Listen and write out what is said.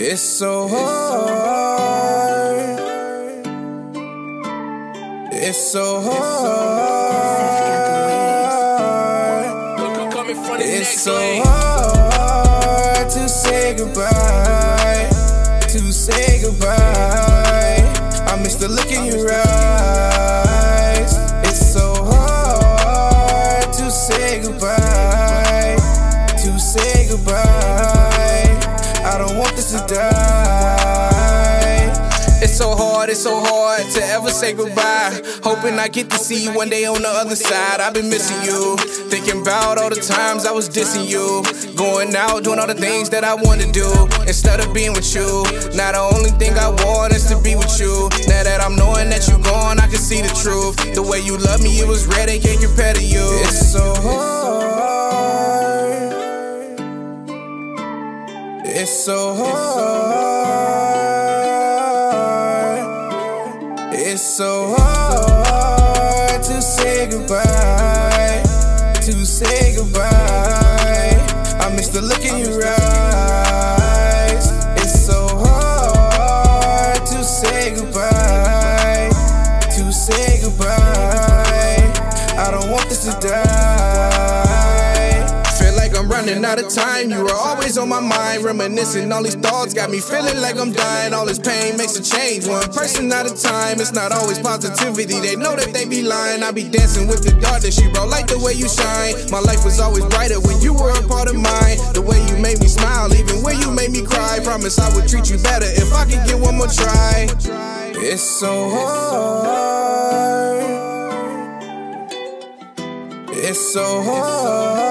It's so hard. It's so hard. It's so hard to say goodbye. Die. It's so hard, it's so hard to ever say goodbye. Hoping I get to see you one day on the other side. I've been missing you. Thinking about all the times I was dissing you. Going out, doing all the things that I want to do. Instead of being with you. Now the only thing I want is to be with you. Now that I'm knowing that you're gone, I can see the truth. The way you love me, it was rare, they can't compare to you. It's so hard. It's so hard. It's so hard to say goodbye. To say goodbye. I miss the look in your eyes. It's so hard to say goodbye. To say goodbye. I don't want this to die. Running out of time. You were always on my mind, reminiscing. All these thoughts got me feeling like I'm dying. All this pain makes a change. One person at a time. It's not always positivity. They know that they be lying. I be dancing with the darkness. You bro, like the way you shine. My life was always brighter when you were a part of mine. The way you made me smile, even when you made me cry. Promise I would treat you better if I could get one more try. It's so hard. It's so hard.